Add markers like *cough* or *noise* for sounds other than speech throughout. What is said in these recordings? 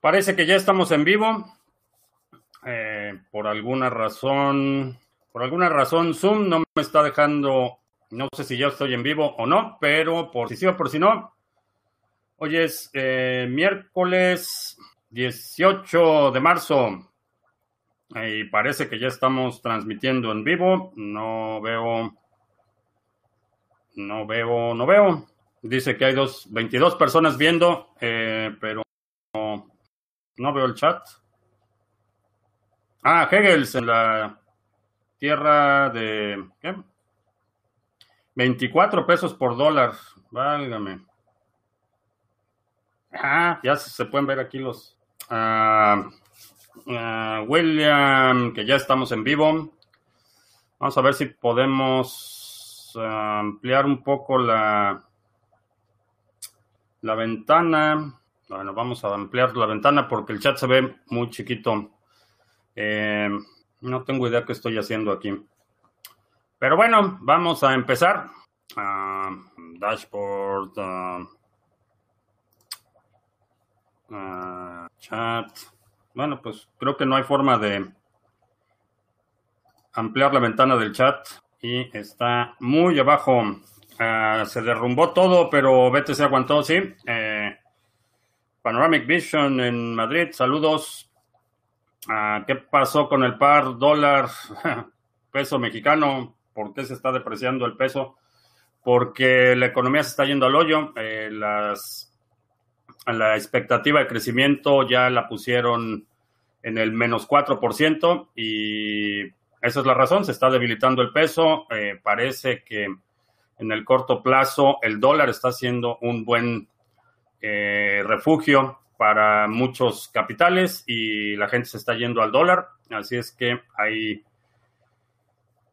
Parece que ya estamos en vivo. Eh, por alguna razón, por alguna razón Zoom no me está dejando, no sé si ya estoy en vivo o no, pero por si sí o por si no, hoy es eh, miércoles 18 de marzo y parece que ya estamos transmitiendo en vivo. No veo, no veo, no veo. Dice que hay dos, 22 personas viendo, eh, pero no veo el chat. Ah, Hegels en la tierra de... ¿qué? 24 pesos por dólar. Válgame. Ah, ya se pueden ver aquí los... ah, ah, William, que ya estamos en vivo. Vamos a ver si podemos ah, ampliar un poco la, la ventana. Bueno, vamos a ampliar la ventana porque el chat se ve muy chiquito. Eh, no tengo idea qué estoy haciendo aquí. Pero bueno, vamos a empezar. Ah, dashboard. ah, ah, chat. Bueno, pues creo que no hay forma de ampliar la ventana del chat. Y está muy abajo. Se derrumbó todo, pero Vete se aguantó, sí. Eh, Panoramic Vision en Madrid, saludos. Ah, ¿Qué pasó con el par dólar *laughs* peso mexicano? ¿Por qué se está depreciando el peso? Porque la economía se está yendo al hoyo. Eh, las, la expectativa de crecimiento ya la pusieron en el menos 4% y esa es la razón. Se está debilitando el peso. Eh, parece que en el corto plazo el dólar está siendo un buen eh, refugio para muchos capitales y la gente se está yendo al dólar. Así es que hay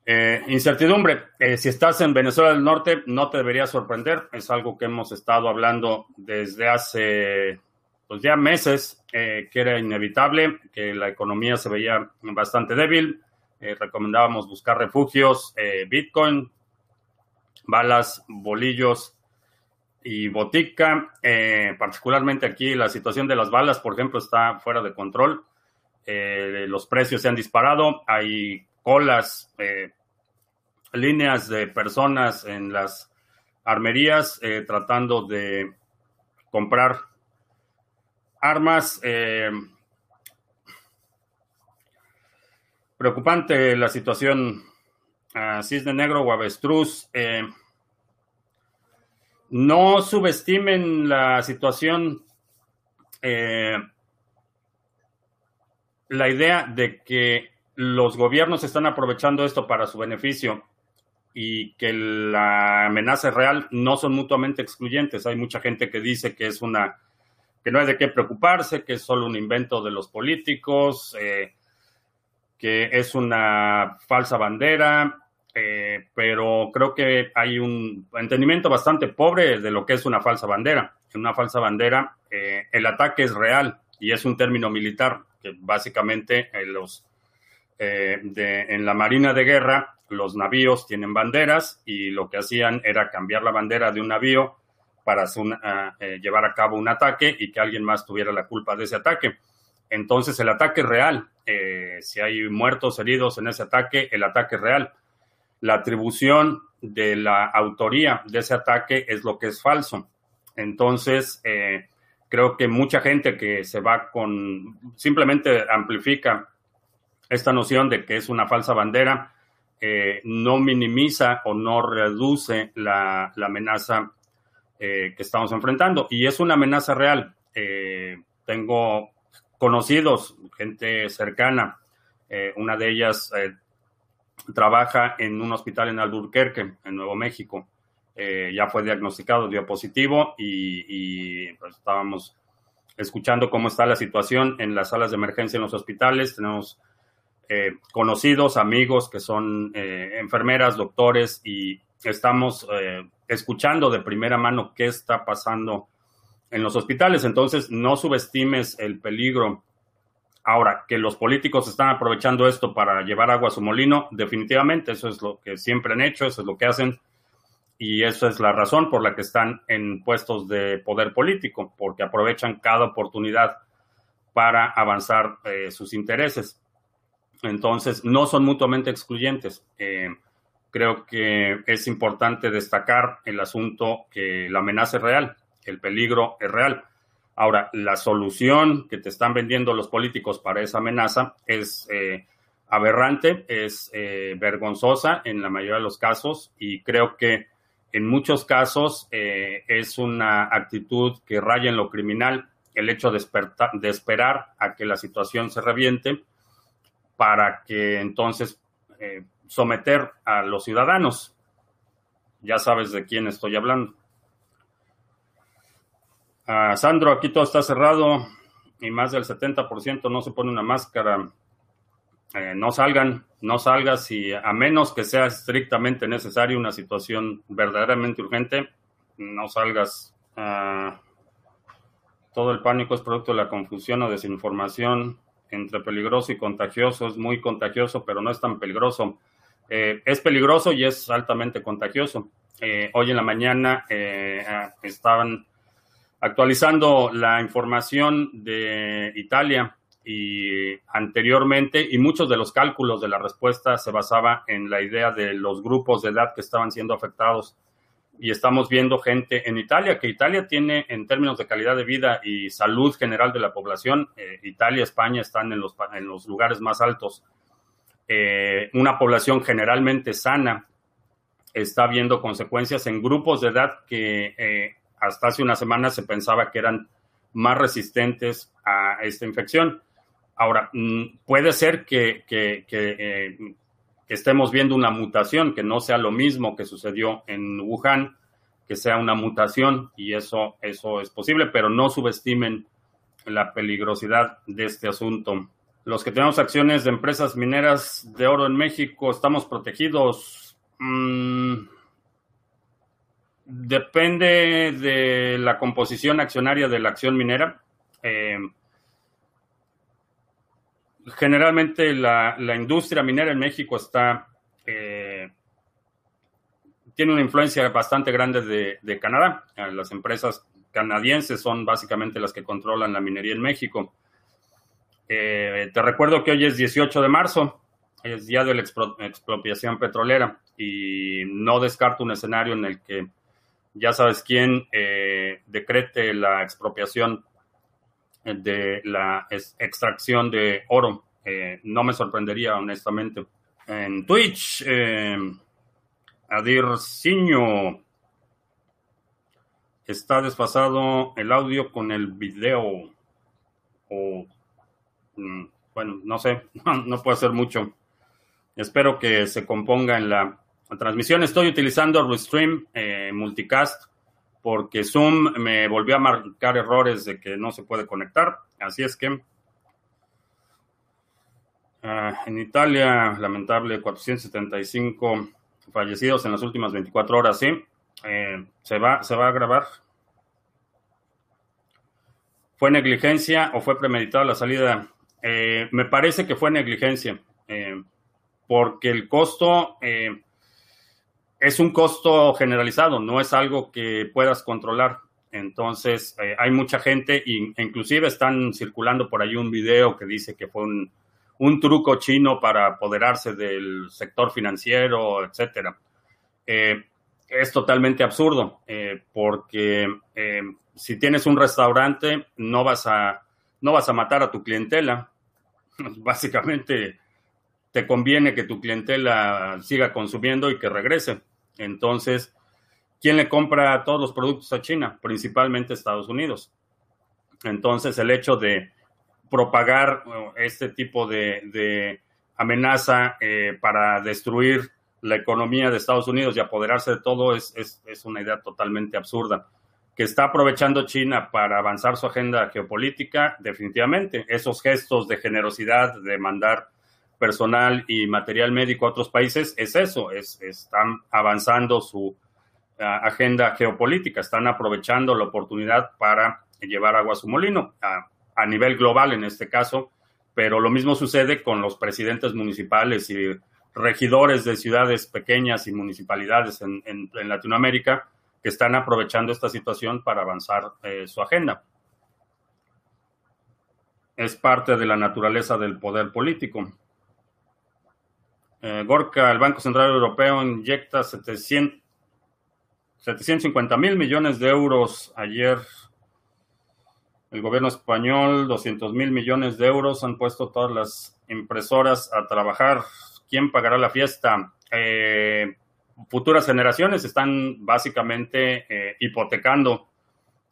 eh, incertidumbre. Eh, si estás en Venezuela del Norte, no te debería sorprender. Es algo que hemos estado hablando desde hace pues ya meses, eh, que era inevitable, que la economía se veía bastante débil. Eh, recomendábamos buscar refugios, Bitcoin, balas, bolillos y botica. Eh, particularmente aquí la situación de las balas, por ejemplo, está fuera de control. Eh, los precios se han disparado. Hay colas, eh, líneas de personas en las armerías tratando de comprar armas. preocupante la situación. ah, Cisne Negro o Avestruz. No subestimen la situación, eh, la idea de que los gobiernos están aprovechando esto para su beneficio y que la amenaza real no son mutuamente excluyentes. Hay mucha gente que dice que es una que no hay de qué preocuparse, que es solo un invento de los políticos, eh, que es una falsa bandera, eh, pero creo que hay un entendimiento bastante pobre de lo que es una falsa bandera. En una falsa bandera, eh, el ataque es real y es un término militar, que básicamente en, los, eh, de- en la Marina de Guerra los navíos tienen banderas y lo que hacían era cambiar la bandera de un navío para un- ah, eh, llevar a cabo un ataque y que alguien más tuviera la culpa de ese ataque. Entonces el ataque es real. Eh, si hay muertos, heridos en ese ataque, el ataque es real la atribución de la autoría de ese ataque es lo que es falso. Entonces, eh, creo que mucha gente que se va con, simplemente amplifica esta noción de que es una falsa bandera, eh, no minimiza o no reduce la, amenaza eh, que estamos enfrentando. Y es una amenaza real. Tengo conocidos, gente cercana, una de ellas trabaja en un hospital en Albuquerque, en Nuevo México. Eh, ya fue diagnosticado, dio positivo y, y, pues, estábamos escuchando cómo está la situación en las salas de emergencia en los hospitales. Tenemos eh, conocidos, amigos que son eh, enfermeras, doctores y estamos eh, escuchando de primera mano qué está pasando en los hospitales. Entonces, no subestimes el peligro Ahora, que los políticos están aprovechando esto para llevar agua a su molino, definitivamente, eso es lo que siempre han hecho, eso es lo que hacen, y eso es la razón por la que están en puestos de poder político, porque aprovechan cada oportunidad para avanzar eh, sus intereses. Entonces, no son mutuamente excluyentes. Eh, creo que es importante destacar el asunto que la amenaza es real, el peligro es real. Ahora, la solución que te están vendiendo los políticos para esa amenaza es eh, aberrante, es eh, vergonzosa en la mayoría de los casos y creo que en muchos casos es una actitud que raya en lo criminal el hecho de, de esperar a que la situación se reviente para que entonces eh, someter a los ciudadanos. Ya sabes de quién estoy hablando. Ah, Sandro, aquí todo está cerrado y más del 70% no se pone una máscara. Eh, no salgan, no salgas y a menos que sea estrictamente necesario una situación verdaderamente urgente, no salgas. Ah, todo el pánico es producto de la confusión o desinformación entre peligroso y contagioso. Es muy contagioso, pero no es tan peligroso. Eh, es peligroso y es altamente contagioso. Eh, hoy en la mañana ah, estaban actualizando la información de Italia y anteriormente, y muchos de los cálculos de la respuesta se basaba en la idea de los grupos de edad que estaban siendo afectados y estamos viendo gente en Italia, que Italia tiene en términos de calidad de vida y salud general de la población, eh, Italia, España están en los, en los lugares más altos. Eh, una población generalmente sana está viendo consecuencias en grupos de edad que eh, hasta hace una semana se pensaba que eran más resistentes a esta infección. Ahora, mm, puede ser que que estemos viendo una mutación, que no sea lo mismo que sucedió en Wuhan, que sea una mutación y eso, eso es posible, pero no subestimen la peligrosidad de este asunto. Los que tenemos acciones de empresas mineras de oro en México, ¿estamos protegidos? Mm, depende de la composición accionaria de la acción minera. Eh, generalmente la, industria minera en México está eh, tiene una influencia bastante grande de, Canadá. Eh, las empresas canadienses son básicamente las que controlan la minería en México. Te recuerdo que hoy es 18 de marzo, es día de la expropiación petrolera y no descarto un escenario en el que ya sabes quién decrete la expropiación de la extracción de oro. Eh, no me sorprendería, honestamente. En Twitch, eh, Adirciño. Está desfasado el audio con el video. O, mm, bueno, no sé, *laughs* no puede ser mucho. Espero que se componga en la transmisión. Estoy utilizando Restream eh, Multicast porque Zoom me volvió a marcar errores de que no se puede conectar. Así es que ah, en Italia, lamentable, 475 fallecidos en las últimas 24 horas, sí. Eh, se, va, se va a grabar. ¿Fue negligencia o fue premeditada la salida? Eh, me parece que fue negligencia, porque el costo es un costo generalizado, no es algo que puedas controlar. Entonces, eh, hay mucha gente, e inclusive están circulando por ahí un video que dice que fue un, truco chino para apoderarse del sector financiero, etcétera. Eh, es totalmente absurdo, eh, porque si tienes un restaurante, no vas a, no vas a matar a tu clientela. *laughs* Básicamente, te conviene que tu clientela siga consumiendo y que regrese. Entonces, ¿quién le compra todos los productos a China? Principalmente Estados Unidos. Entonces, el hecho de propagar uh, este tipo de, amenaza eh, para destruir la economía de Estados Unidos y apoderarse de todo es, es, una idea totalmente absurda. Que está aprovechando China para avanzar su agenda geopolítica, definitivamente. Esos gestos de generosidad, de mandar personal y material médico a otros países es eso, es, están avanzando su ah, agenda geopolítica, están aprovechando la oportunidad para llevar agua a su molino, a, nivel global en este caso, pero lo mismo sucede con los presidentes municipales y regidores de ciudades pequeñas y municipalidades en, Latinoamérica que están aprovechando esta situación para avanzar eh, su agenda. es parte de la naturaleza del poder político. Eh, Gorka, el Banco Central Europeo inyecta 700, 750 mil millones de euros ayer. El gobierno español, 200 mil millones de euros. Han puesto todas las impresoras a trabajar. ¿Quién pagará la fiesta? Eh, futuras generaciones están básicamente eh, hipotecando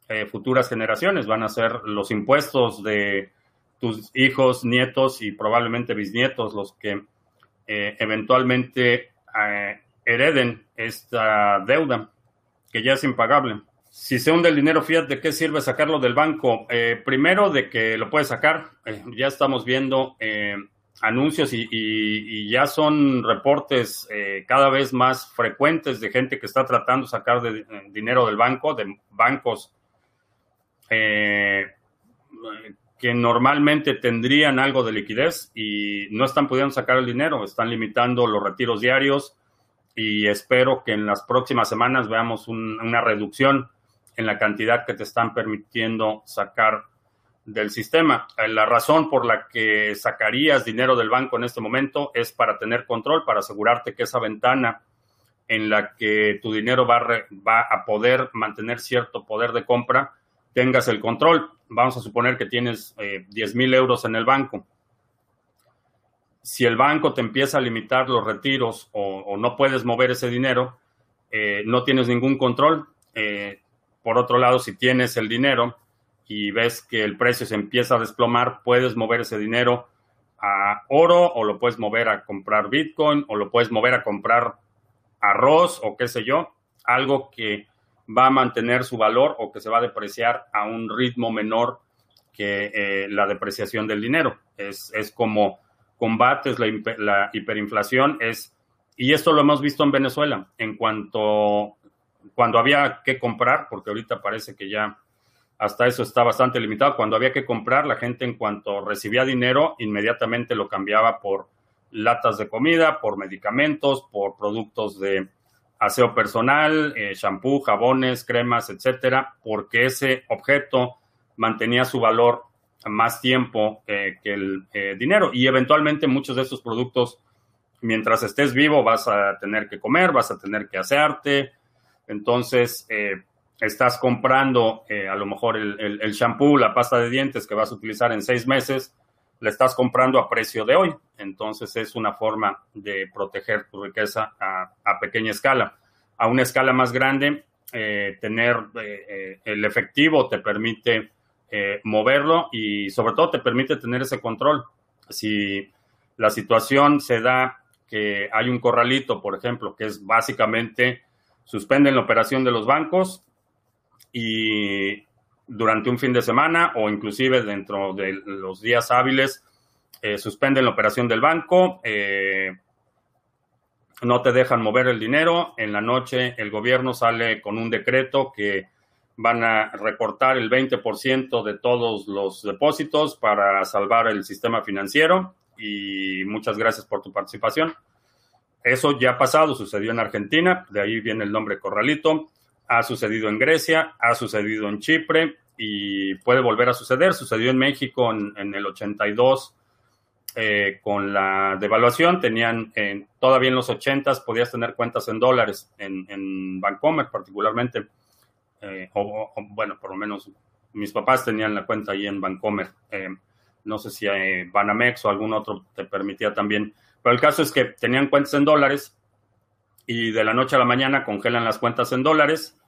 eh, futuras generaciones. Van a ser los impuestos de tus hijos, nietos y probablemente bisnietos los que eventualmente hereden esta deuda que ya es impagable. Si se hunde el dinero fiat, ¿de qué sirve sacarlo del banco? Eh, primero, de que lo puedes sacar. Eh, ya estamos viendo eh, anuncios y, ya son reportes cada vez más frecuentes de gente que está tratando de sacar dinero del banco, de bancos que normalmente tendrían algo de liquidez y no están pudiendo sacar el dinero, están limitando los retiros diarios y espero que en las próximas semanas veamos una reducción en la cantidad que te están permitiendo sacar del sistema. Eh, la razón por la que sacarías dinero del banco en este momento es para tener control, para asegurarte que esa ventana en la que tu dinero va va a poder mantener cierto poder de compra, tengas el control. Vamos a suponer que tienes eh, 10 mil euros en el banco si el banco te empieza a limitar los retiros o, no puedes mover ese dinero, eh, no tienes ningún control. Eh, por otro lado, si tienes el dinero y ves que el precio se empieza a desplomar, puedes mover ese dinero a oro o lo puedes mover a comprar Bitcoin o lo puedes mover a comprar arroz o qué sé yo, algo que va a mantener su valor o que se va a depreciar a un ritmo menor que eh, la depreciación del dinero. Es, es como combates la, la hiperinflación es, y esto lo hemos visto en Venezuela, en cuanto, cuando había que comprar, porque ahorita parece que ya hasta eso está bastante limitado, cuando había que comprar, la gente en cuanto recibía dinero, inmediatamente lo cambiaba por latas de comida, por medicamentos, por productos de aseo personal, eh, shampoo, jabones, cremas, etcétera, porque ese objeto mantenía su valor más tiempo que el eh, dinero. Y eventualmente muchos de estos productos, mientras estés vivo, vas a tener que comer, vas a tener que asearte. Entonces, eh, estás comprando eh, a lo mejor el, el, shampoo, la pasta de dientes que vas a utilizar en seis meses, la estás comprando a precio de hoy. Entonces, es una forma de proteger tu riqueza a, a pequeña escala. A una escala más grande, tener el efectivo te permite eh, moverlo y sobre todo te permite tener ese control. Si la situación se da que hay un corralito, por ejemplo, que es básicamente suspenden la operación de los bancos y durante un fin de semana o inclusive dentro de los días hábiles eh, suspenden la operación del banco, eh, no te dejan mover el dinero, en la noche el gobierno sale con un decreto que van a recortar el 20% de todos los depósitos para salvar el sistema financiero y muchas gracias por tu participación. Eso ya ha pasado, sucedió en Argentina, de ahí viene el nombre Corralito, ha sucedido en Grecia, ha sucedido en Chipre y puede volver a suceder. Sucedió en México en, el 82 eh, con la devaluación, tenían todavía en los 80s podías tener cuentas en dólares, en, en Bancomer particularmente eh, o, bueno, por lo menos mis papás tenían la cuenta ahí en Bancomer. Eh, no sé si eh, Banamex o algún otro te permitía también. Pero el caso es que tenían cuentas en dólares y de la noche a la mañana congelan las cuentas en dólares,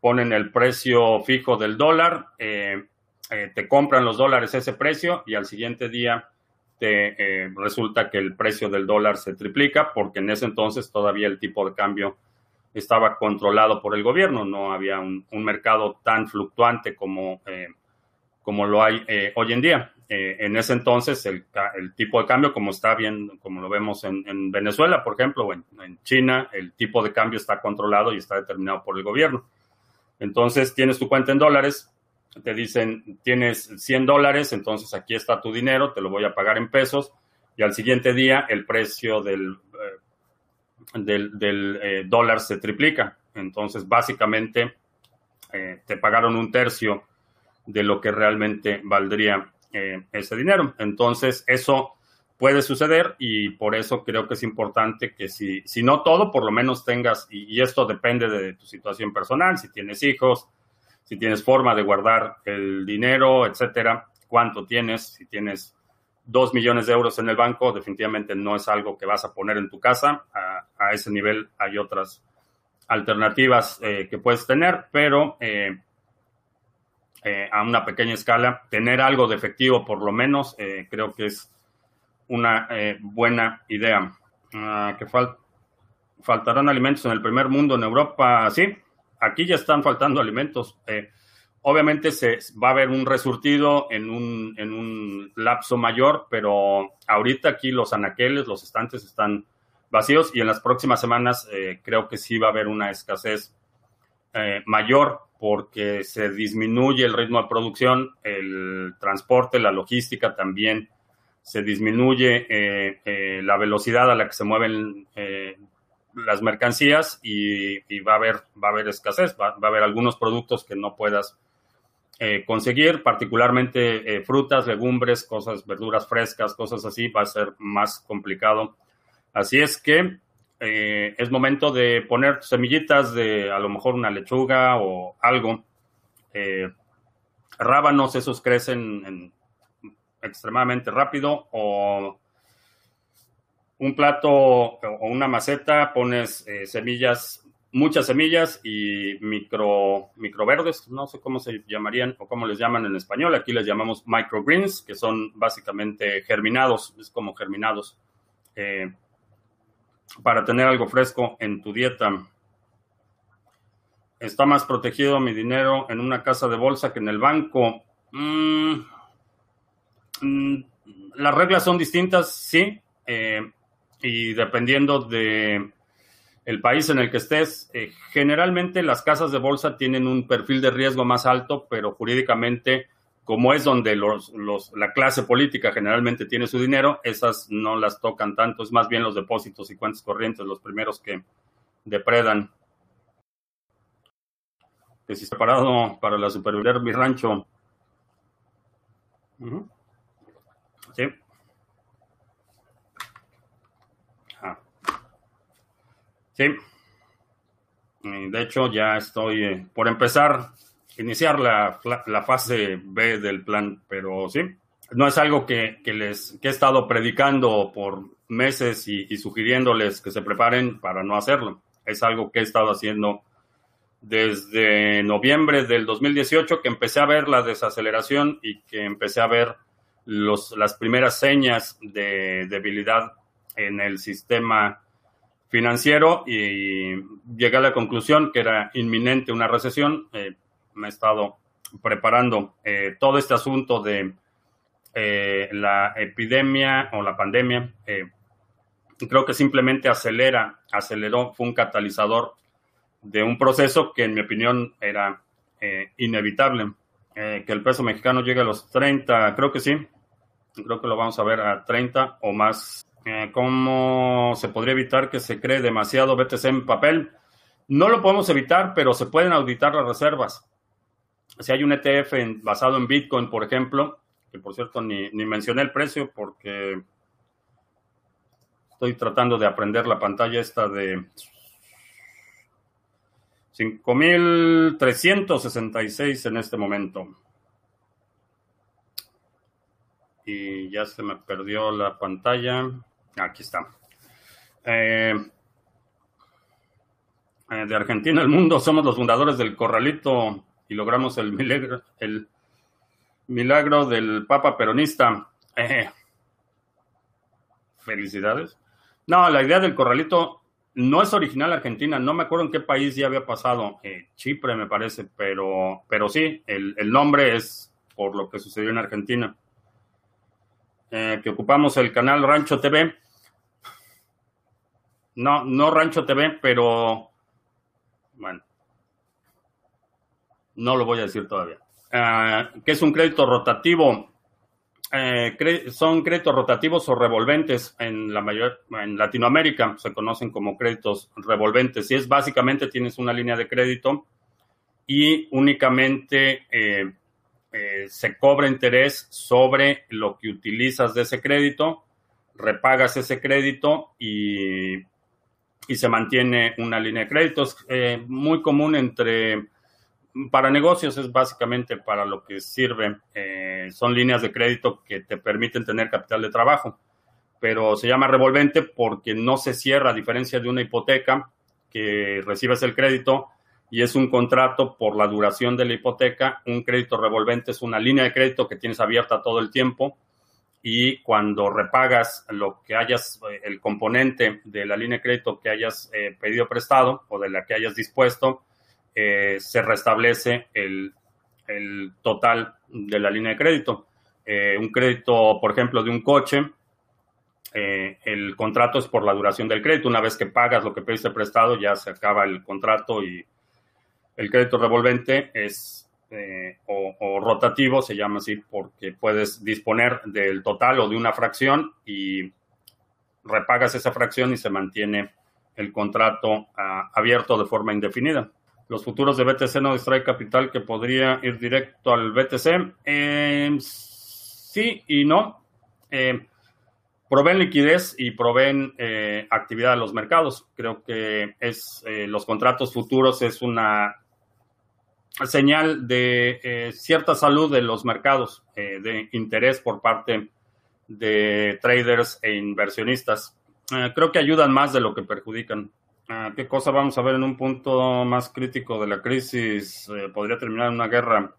ponen el precio fijo del dólar, te compran los dólares ese precio y al siguiente día te resulta que el precio del dólar se triplica porque en ese entonces todavía el tipo de cambio estaba controlado por el gobierno, no había un, mercado tan fluctuante como, eh, como lo hay eh, hoy en día. Eh, en ese entonces, el, tipo de cambio, como está bien, como lo vemos en, Venezuela, por ejemplo, o en, China, el tipo de cambio está controlado y está determinado por el gobierno. Entonces, tienes tu cuenta en dólares, te dicen, tienes 100 dólares, entonces aquí está tu dinero, te lo voy a pagar en pesos, y al siguiente día el precio del del, eh, dólar se triplica. Entonces, básicamente, eh, te pagaron un tercio de lo que realmente valdría ese dinero. Entonces, eso puede suceder y por eso creo que es importante que si, si no todo, por lo menos tengas, y, esto depende de tu situación personal, si tienes hijos, si tienes forma de guardar el dinero, etcétera, cuánto tienes, si tienes dos millones de euros en el banco, definitivamente no es algo que vas a poner en tu casa. A, ese nivel hay otras alternativas eh, que puedes tener, pero eh, eh, a una pequeña escala, tener algo de efectivo por lo menos, creo que es una eh, buena idea. Ah, que faltarán alimentos en el primer mundo, en Europa, sí, aquí ya están faltando alimentos. Eh, obviamente se va a haber un resurtido en un, en un lapso mayor, pero ahorita aquí los anaqueles, los estantes están vacíos y en las próximas semanas eh, creo que sí va a haber una escasez mayor porque se disminuye el ritmo de producción, el transporte, la logística también se disminuye eh, eh, la velocidad a la que se mueven eh, las mercancías y, va, a haber, va a haber escasez, va, a haber algunos productos que no puedas conseguir, particularmente frutas, legumbres, cosas, verduras frescas, cosas así, va a ser más complicado. Así es que es momento de poner semillitas de a lo mejor una lechuga o algo. rábanos, esos crecen en extremadamente rápido. O un plato o una maceta, pones eh, semillas, muchas semillas y micro, microverdes, no sé cómo se llamarían o cómo les llaman en español, aquí les llamamos microgreens, que son básicamente germinados, es como germinados, eh, para tener algo fresco en tu dieta. Está más protegido mi dinero en una casa de bolsa que en el banco. Mm, Mm, las reglas son distintas, sí, eh, y dependiendo de el país en el que estés, eh, generalmente las casas de bolsa tienen un perfil de riesgo más alto, pero jurídicamente, como es donde los, la clase política generalmente tiene su dinero, esas no las tocan tanto, es más bien los depósitos y cuentas corrientes los primeros que depredan. Que si preparado para la supervivencia mi rancho. Sí. Ah. Sí. De hecho, ya estoy eh, por empezar, iniciar la, fase B del plan, pero sí, no es algo que, les he estado predicando por meses y, y, sugiriéndoles que se preparen para no hacerlo. Es algo que he estado haciendo desde noviembre del 2018, que empecé a ver la desaceleración y que empecé a ver los, las primeras señas de debilidad en el sistema financiero y llegué a la conclusión que era inminente una recesión. Eh, me he estado preparando eh, todo este asunto de eh, la epidemia o la pandemia. creo que simplemente acelera, aceleró, fue un catalizador de un proceso que en mi opinión era inevitable. que el peso mexicano llegue a los 30, creo que sí, Creo que lo vamos a ver a 30 o más. Eh, ¿Cómo se podría evitar que se cree demasiado BTC en papel? No lo podemos evitar, pero se pueden auditar las reservas. Si hay un ETF basado en Bitcoin, por ejemplo, que por cierto ni, ni mencioné el precio porque estoy tratando de aprender la pantalla esta de 5.366 en este momento y ya se me perdió la pantalla. Aquí está. Eh, eh, de Argentina el mundo somos los fundadores del Corralito y logramos el milagro, el milagro del Papa peronista. Eh, felicidades. No, la idea del Corralito no es original Argentina. No me acuerdo en qué país ya había pasado. Chipre me parece, pero, pero sí, el, el nombre es por lo que sucedió en Argentina. Eh, que ocupamos el canal Rancho TV. No, no Rancho TV, pero bueno, no lo voy a decir todavía. Eh, ¿Qué es un crédito rotativo? Eh, son créditos rotativos o revolventes en la mayor en Latinoamérica se conocen como créditos revolventes y es básicamente tienes una línea de crédito y únicamente se cobra interés sobre lo que utilizas de ese crédito, repagas ese crédito y, y se mantiene una línea de créditos. muy común entre para negocios es básicamente para lo que sirve. Eh, son líneas de crédito que te permiten tener capital de trabajo, pero se llama revolvente porque no se cierra a diferencia de una hipoteca que recibes el crédito y es un contrato por la duración de la hipoteca. Un crédito revolvente es una línea de crédito que tienes abierta todo el tiempo y cuando repagas lo que hayas, eh, el componente de la línea de crédito que hayas eh, pedido prestado o de la que hayas dispuesto, eh, se restablece el, total de la línea de crédito. Eh, un crédito, por ejemplo, de un coche, eh, el contrato es por la duración del crédito. Una vez que pagas lo que pediste prestado, ya se acaba el contrato y el crédito revolvente es o, o, rotativo, se llama así, porque puedes disponer del total o de una fracción y repagas esa fracción y se mantiene el contrato ah, abierto de forma indefinida los futuros de BTC no distrae capital que podría ir directo al BTC. Em, sí y no. Eh, proveen liquidez y proveen eh, actividad a los mercados. Creo que es eh, los contratos futuros es una señal de cierta salud de los mercados, de interés por parte de traders e inversionistas. creo que ayudan más de lo que perjudican. Ah, ¿Qué cosa vamos a ver en un punto más crítico de la crisis? Eh, ¿Podría terminar en una guerra?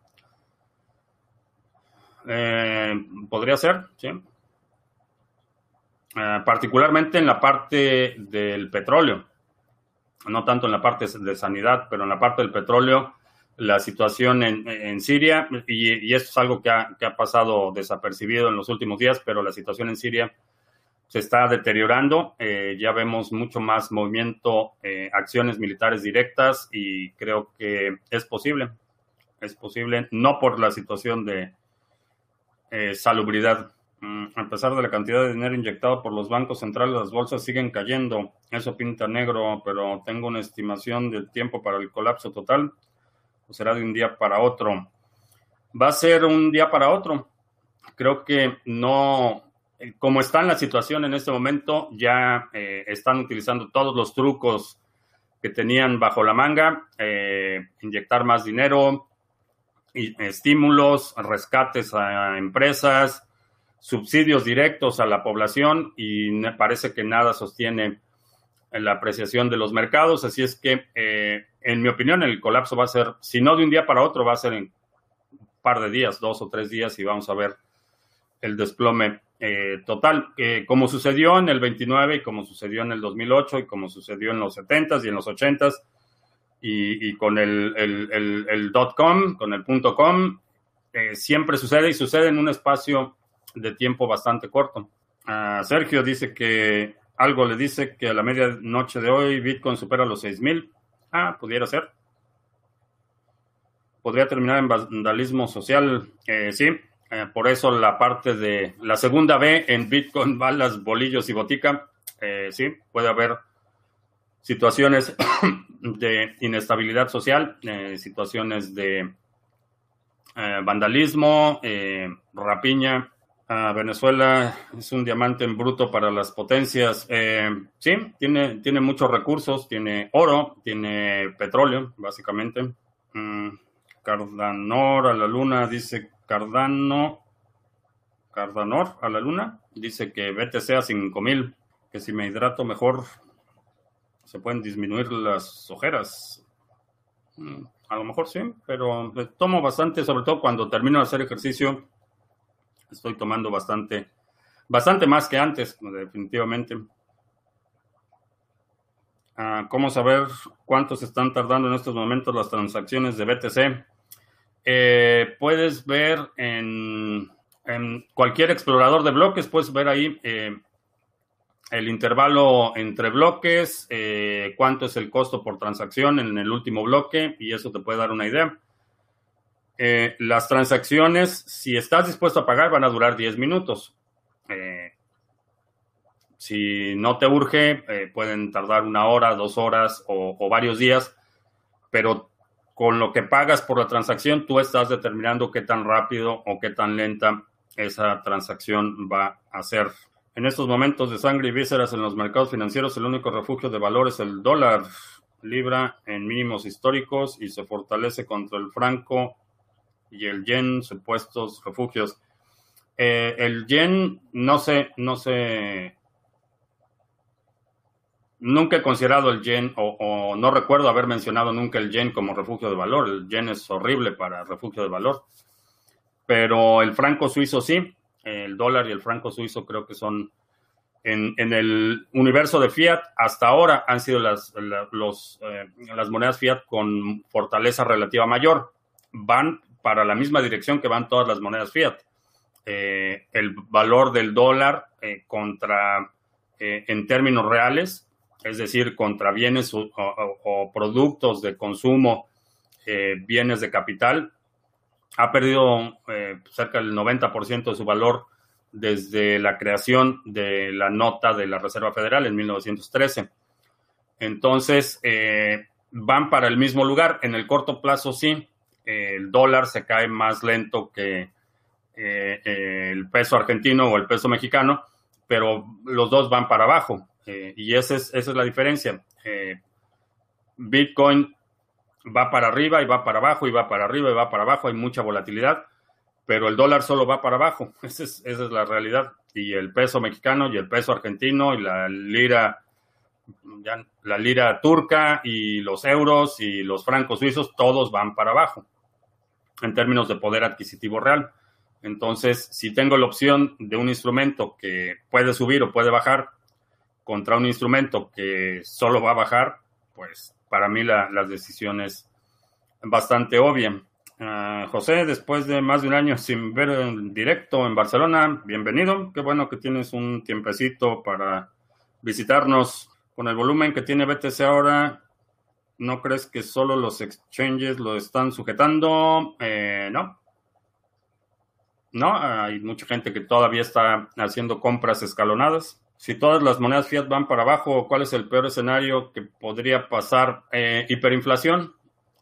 Eh, podría ser, sí. Ah, particularmente en la parte del petróleo, no tanto en la parte de sanidad, pero en la parte del petróleo, la situación en, Siria, y, esto es algo que ha, que ha pasado desapercibido en los últimos días, pero la situación en Siria se está deteriorando. Eh, ya vemos mucho más movimiento, eh, acciones militares directas y creo que es posible. Es posible, no por la situación de eh, salubridad. Mm, a pesar de la cantidad de dinero inyectado por los bancos centrales, las bolsas siguen cayendo. Eso pinta negro, pero tengo una estimación del tiempo para el colapso total. ¿O será de un día para otro? Va a ser un día para otro. Creo que no, como está la situación en este momento, ya eh, están utilizando todos los trucos que tenían bajo la manga, eh, inyectar más dinero, estímulos, rescates a empresas, subsidios directos a la población y me parece que nada sostiene la apreciación de los mercados. Así es que, eh, en mi opinión, el colapso va a ser, si no de un día para otro, va a ser en un par de días, dos o tres días y vamos a ver el desplome eh, total, eh, como sucedió en el 29 y como sucedió en el 2008 y como sucedió en los 70s y en los 80s y, con el, dot com, con el punto com, eh, siempre sucede y sucede en un espacio de tiempo bastante corto. Ah, Sergio dice que algo le dice que a la medianoche de hoy Bitcoin supera los 6000. Ah, pudiera ser. Podría terminar en vandalismo social. sí, eh, por eso la parte de la segunda B en Bitcoin, *laughs* balas, bolillos y botica, eh, sí, puede haber situaciones *coughs* de inestabilidad social, eh, situaciones de vandalismo, rapiña. Ah, Venezuela es un diamante en bruto para las potencias. sí, tiene, tiene muchos recursos, tiene oro, tiene petróleo, básicamente. Mm, Cardanor a la luna dice Cardano, Cardanor a la luna, dice que BTC a 5000, que si me hidrato mejor se pueden disminuir las ojeras. Mm, a lo mejor sí, pero tomo bastante, sobre todo cuando termino de hacer ejercicio, estoy tomando bastante, bastante más que antes, definitivamente. Ah, ¿Cómo saber cuánto se están tardando en estos momentos las transacciones de BTC? Eh, puedes ver en, cualquier explorador de bloques, puedes ver ahí eh, el intervalo entre bloques, eh, cuánto es el costo por transacción en el último bloque y eso te puede dar una idea. las transacciones, si estás dispuesto a pagar, van a durar 10 minutos. si no te urge, pueden tardar una hora, dos horas o varios días, pero con lo que pagas por la transacción, tú estás determinando qué tan rápido o qué tan lenta esa transacción va a ser. En estos momentos de sangre y vísceras en los mercados financieros, el único refugio de valor es el dólar libra en mínimos históricos y se fortalece contra el franco y el yen, supuestos refugios. Eh, el yen, no sé, no sé. Nunca he considerado el yen o, no recuerdo haber mencionado nunca el yen como refugio de valor. El yen es horrible para refugio de valor. Pero el franco suizo sí el dólar y el franco suizo creo que son en, el universo de fiat hasta ahora han sido las, eh, las monedas fiat con fortaleza relativa mayor. Van para la misma dirección que van todas las monedas fiat. Eh, el valor del dólar eh, contra, en términos reales, es decir, contra bienes o productos de consumo, bienes de capital, ha perdido eh, cerca del 90% de su valor desde la creación de la nota de la Reserva Federal en 1913. Entonces, eh, van para el mismo lugar. En el corto plazo, sí, el dólar se cae más lento que eh, el peso argentino o el peso mexicano, pero los dos van para abajo. Y esa es, esa es la diferencia. Bitcoin va para arriba y va para abajo y va para arriba y va para abajo, hay mucha volatilidad, pero el dólar solo va para abajo, *laughs* esa es, esa es la realidad. Y el peso mexicano y el peso argentino y la lira, ya, la lira turca y los euros y los francos suizos, todos van para abajo en términos de poder adquisitivo real. Entonces, si tengo la opción de un instrumento que puede subir o puede bajar contra un instrumento que solo va a bajar, pues para mí la, la decisión es bastante obvia. Ah, José, después de más de un año sin ver en directo en Barcelona, bienvenido. Qué bueno que tienes un tiempecito para visitarnos. Con el volumen que tiene BTC ahora, ¿no crees que solo los exchanges lo están sujetando? Eh, no. No, hay mucha gente que todavía está haciendo compras escalonadas si todas las monedas fiat van para abajo, ¿cuál es el peor escenario que podría pasar? Eh, hiperinflación,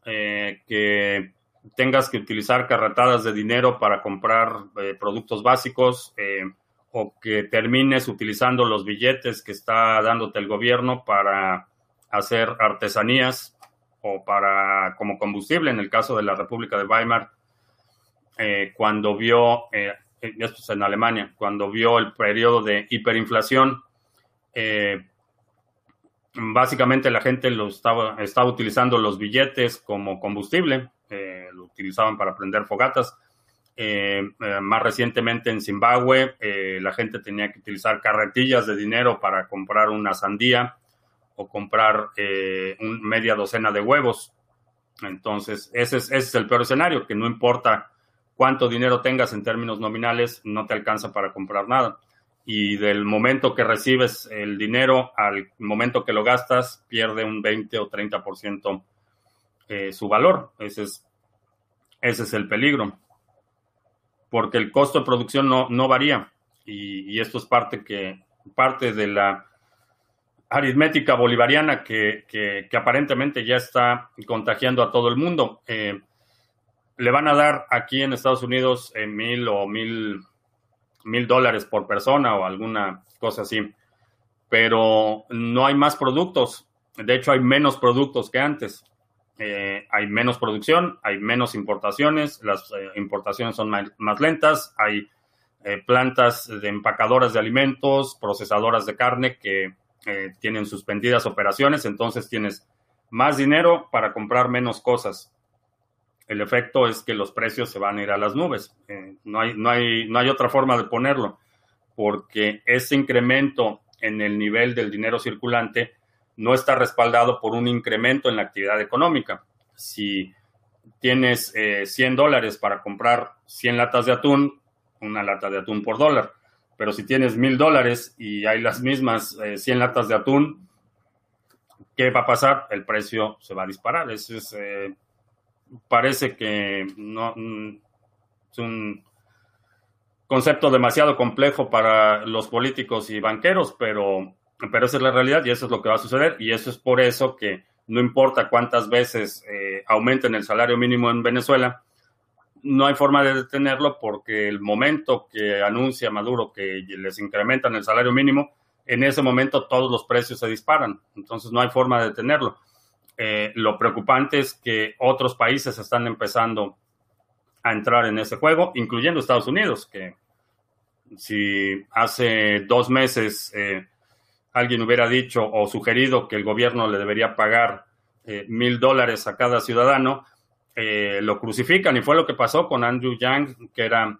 eh, que tengas que utilizar carretadas de dinero para comprar eh, productos básicos o que termines utilizando los billetes que está dándote el gobierno para hacer artesanías o para como combustible en el caso de la República de Weimar cuando vio esto es en Alemania, cuando vio el periodo de hiperinflación, eh, básicamente la gente lo estaba, estaba utilizando los billetes como combustible, eh, lo utilizaban para prender fogatas. Eh, más recientemente en Zimbabue, la gente tenía que utilizar carretillas de dinero para comprar una sandía o comprar media docena de huevos. Entonces, ese es, ese es el peor escenario, que no importa cuánto dinero tengas en términos nominales, no te alcanza para comprar nada. Y del momento que recibes el dinero al momento que lo gastas, pierde un 20 o 30% eh, su valor. Ese es, ese es el peligro. Porque el costo de producción no, no varía. Y, esto es parte, que, parte de la aritmética bolivariana que, que, aparentemente ya está contagiando a todo el mundo. Eh, le van a dar aquí en Estados Unidos eh, mil o mil, mil dólares por persona o alguna cosa así, pero no hay más productos. De hecho, hay menos productos que antes. Eh, hay menos producción, hay menos importaciones, las eh, importaciones son más, más lentas, hay plantas de empacadoras de alimentos, procesadoras de carne que tienen suspendidas operaciones, entonces tienes más dinero para comprar menos cosas el efecto es que los precios se van a ir a las nubes. Eh, no, hay, no, hay, no hay otra forma de ponerlo, porque ese incremento en el nivel del dinero circulante no está respaldado por un incremento en la actividad económica. Si tienes 100 eh, dólares para comprar 100 latas de atún, una lata de atún por dólar. Pero si tienes mil dólares y hay las mismas 100 eh, latas de atún, ¿qué va a pasar? El precio se va a disparar. Eso es parece que no mm, es un concepto demasiado complejo para los políticos y banqueros, pero, pero esa es la realidad y eso es lo que va a suceder y eso es por eso que no importa cuántas veces eh, aumenten el salario mínimo en Venezuela, no hay forma de detenerlo porque el momento que anuncia Maduro que les incrementan el salario mínimo, en ese momento todos los precios se disparan. Entonces no hay forma de detenerlo. Eh, lo preocupante es que otros países están empezando a entrar en ese juego, incluyendo Estados Unidos, que si hace dos meses eh, alguien hubiera dicho o sugerido que el gobierno le debería pagar eh, mil dólares a cada ciudadano, lo crucifican y fue lo que pasó con Andrew Yang, que era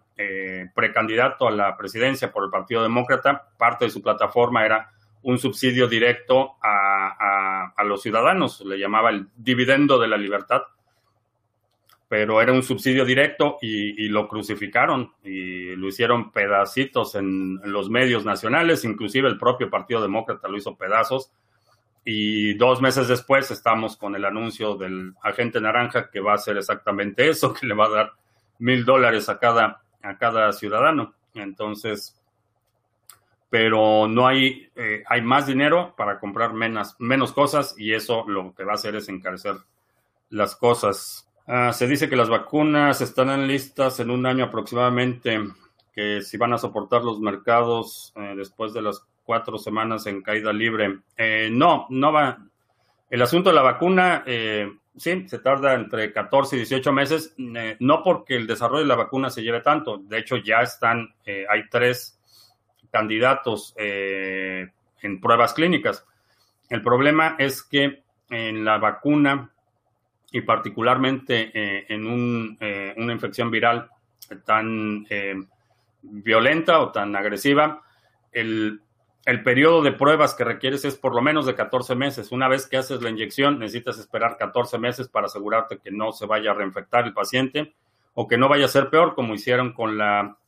precandidato a la presidencia por el Partido Demócrata. Parte de su plataforma era un subsidio directo a los ciudadanos, le llamaba el dividendo de la libertad pero era un subsidio directo y, lo crucificaron y lo hicieron pedacitos en, los medios nacionales, inclusive el propio Partido Demócrata lo hizo pedazos. Y dos meses después estamos con el anuncio del agente naranja que va a hacer exactamente eso, *laughs* que le va a dar mil dólares a cada, a cada ciudadano. Entonces, pero no hay, eh, hay más dinero para comprar menos, menos cosas y eso lo que va a hacer es encarecer las cosas. Ah, se dice que las vacunas estarán listas en un año aproximadamente, que si van a soportar los mercados eh, después de las cuatro semanas en caída libre. Eh, no, no va. El asunto de la vacuna, eh, sí, se tarda entre 14 y 18 meses, no porque el desarrollo de la vacuna se lleve tanto. De hecho, ya están, hay tres candidatos en pruebas clínicas. El problema es que en la vacuna y particularmente eh, en eh, una infección viral tan eh, violenta o tan agresiva, el, el, periodo de pruebas que requieres es por lo menos de 14 meses. Una vez que haces la inyección, necesitas esperar 14 meses para asegurarte que no se vaya a reinfectar el paciente o que no vaya a ser peor, como hicieron con la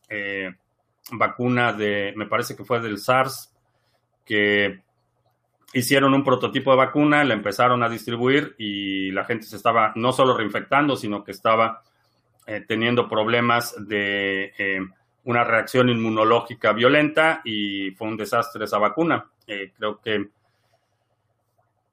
vacuna de, me parece que fue del SARS, que hicieron un prototipo de vacuna, la empezaron a distribuir y la gente se estaba no solo reinfectando, sino que estaba eh, teniendo problemas de eh, una reacción inmunológica violenta y fue un desastre esa vacuna. Eh, creo que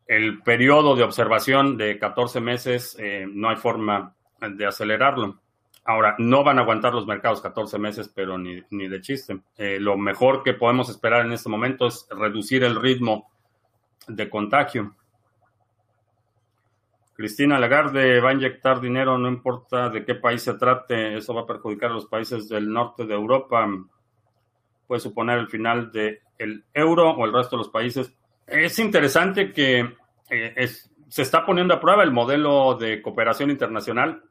el periodo de observación de 14 meses no hay forma de acelerarlo. Ahora, no van a aguantar los mercados 14 meses, pero ni, ni de chiste. lo mejor que podemos esperar en este momento es reducir el ritmo de contagio. Cristina Lagarde va a inyectar dinero, no importa de qué país se trate, eso va a perjudicar a los países del norte de Europa. Puede suponer el final del el euro o el resto de los países. Es interesante que eh, se está poniendo a prueba el modelo de cooperación internacional.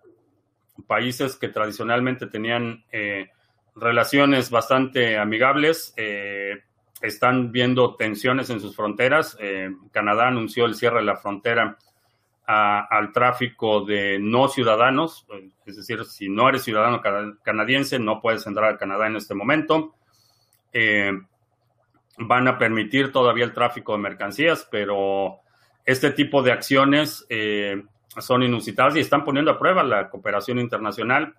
Países que tradicionalmente tenían eh, relaciones bastante amigables, eh, están viendo tensiones en sus fronteras. Eh, Canadá anunció el cierre de la frontera al tráfico de no ciudadanos, es decir, si no eres ciudadano canadiense, no puedes entrar a Canadá en este momento. Van a permitir todavía el tráfico de mercancías, pero este tipo de acciones son inusitadas y están poniendo a prueba la cooperación internacional.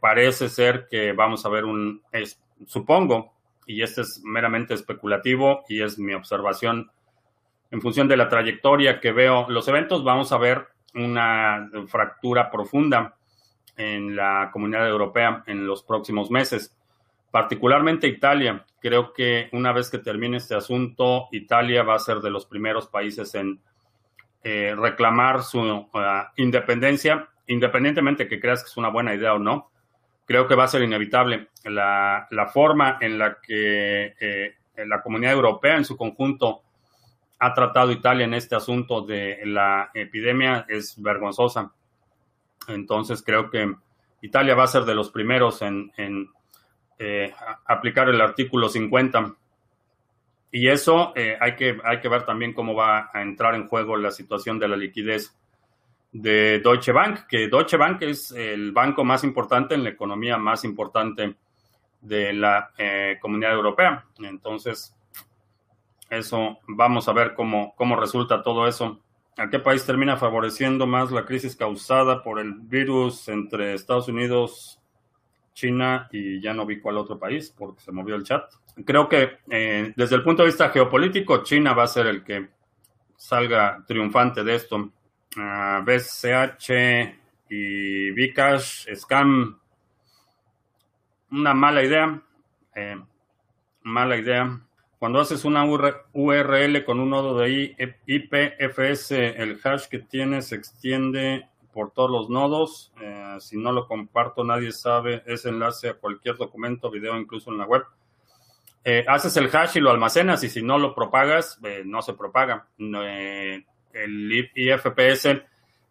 parece ser que vamos a ver un, supongo, y este es meramente especulativo y es mi observación en función de la trayectoria que veo. Los eventos vamos a ver una fractura profunda en la comunidad europea en los próximos meses, particularmente Italia. Creo que una vez que termine este asunto, Italia va a ser de los primeros países en eh, reclamar su uh, independencia, independientemente que creas que es una buena idea o no creo que va a ser inevitable. La, forma en la que eh, la comunidad europea en su conjunto ha tratado Italia en este asunto de la epidemia es vergonzosa. Entonces creo que Italia va a ser de los primeros en, eh, aplicar el artículo 50. Y eso eh, hay, que, hay que ver también cómo va a entrar en juego la situación de la liquidez de Deutsche Bank, que Deutsche Bank es el banco más importante en la economía más importante de la eh, comunidad europea. Entonces, eso, vamos a ver cómo, cómo resulta todo eso. ¿A qué país termina favoreciendo más la crisis causada por el virus entre Estados Unidos, China y ya no vi cuál otro país porque se movió el chat? Creo que eh, desde el punto de vista geopolítico, China va a ser el que salga triunfante de esto. BCH y Vcash, Scam, una mala idea. Eh, mala idea. Cuando haces una URL con un nodo de IPFS, el hash que tienes se extiende por todos los nodos. Eh, si no lo comparto, nadie sabe ese enlace a cualquier documento, video, incluso en la web. Eh, haces el hash y lo almacenas y si no lo propagas, eh, no se propaga. el IFPS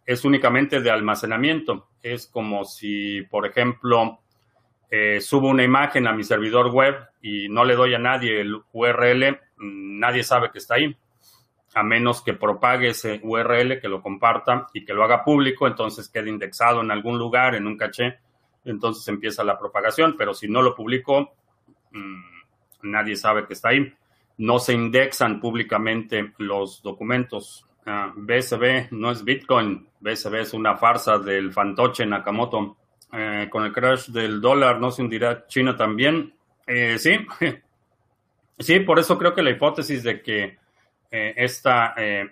es únicamente de almacenamiento. Es como si, por ejemplo, subo una imagen a mi servidor web y no le doy a nadie el URL, nadie sabe que está ahí a menos que propague ese URL, que lo comparta y que lo haga público, entonces quede indexado en algún lugar, en un caché, entonces empieza la propagación, pero si no lo publico, mm, nadie sabe que está ahí. No se indexan públicamente los documentos. BSB no es Bitcoin, BSB es una farsa del fantoche Nakamoto. Eh, con el crash del dólar, ¿no se hundirá China también? Eh, sí, *laughs* sí, por eso creo que la hipótesis de que eh, esta, eh,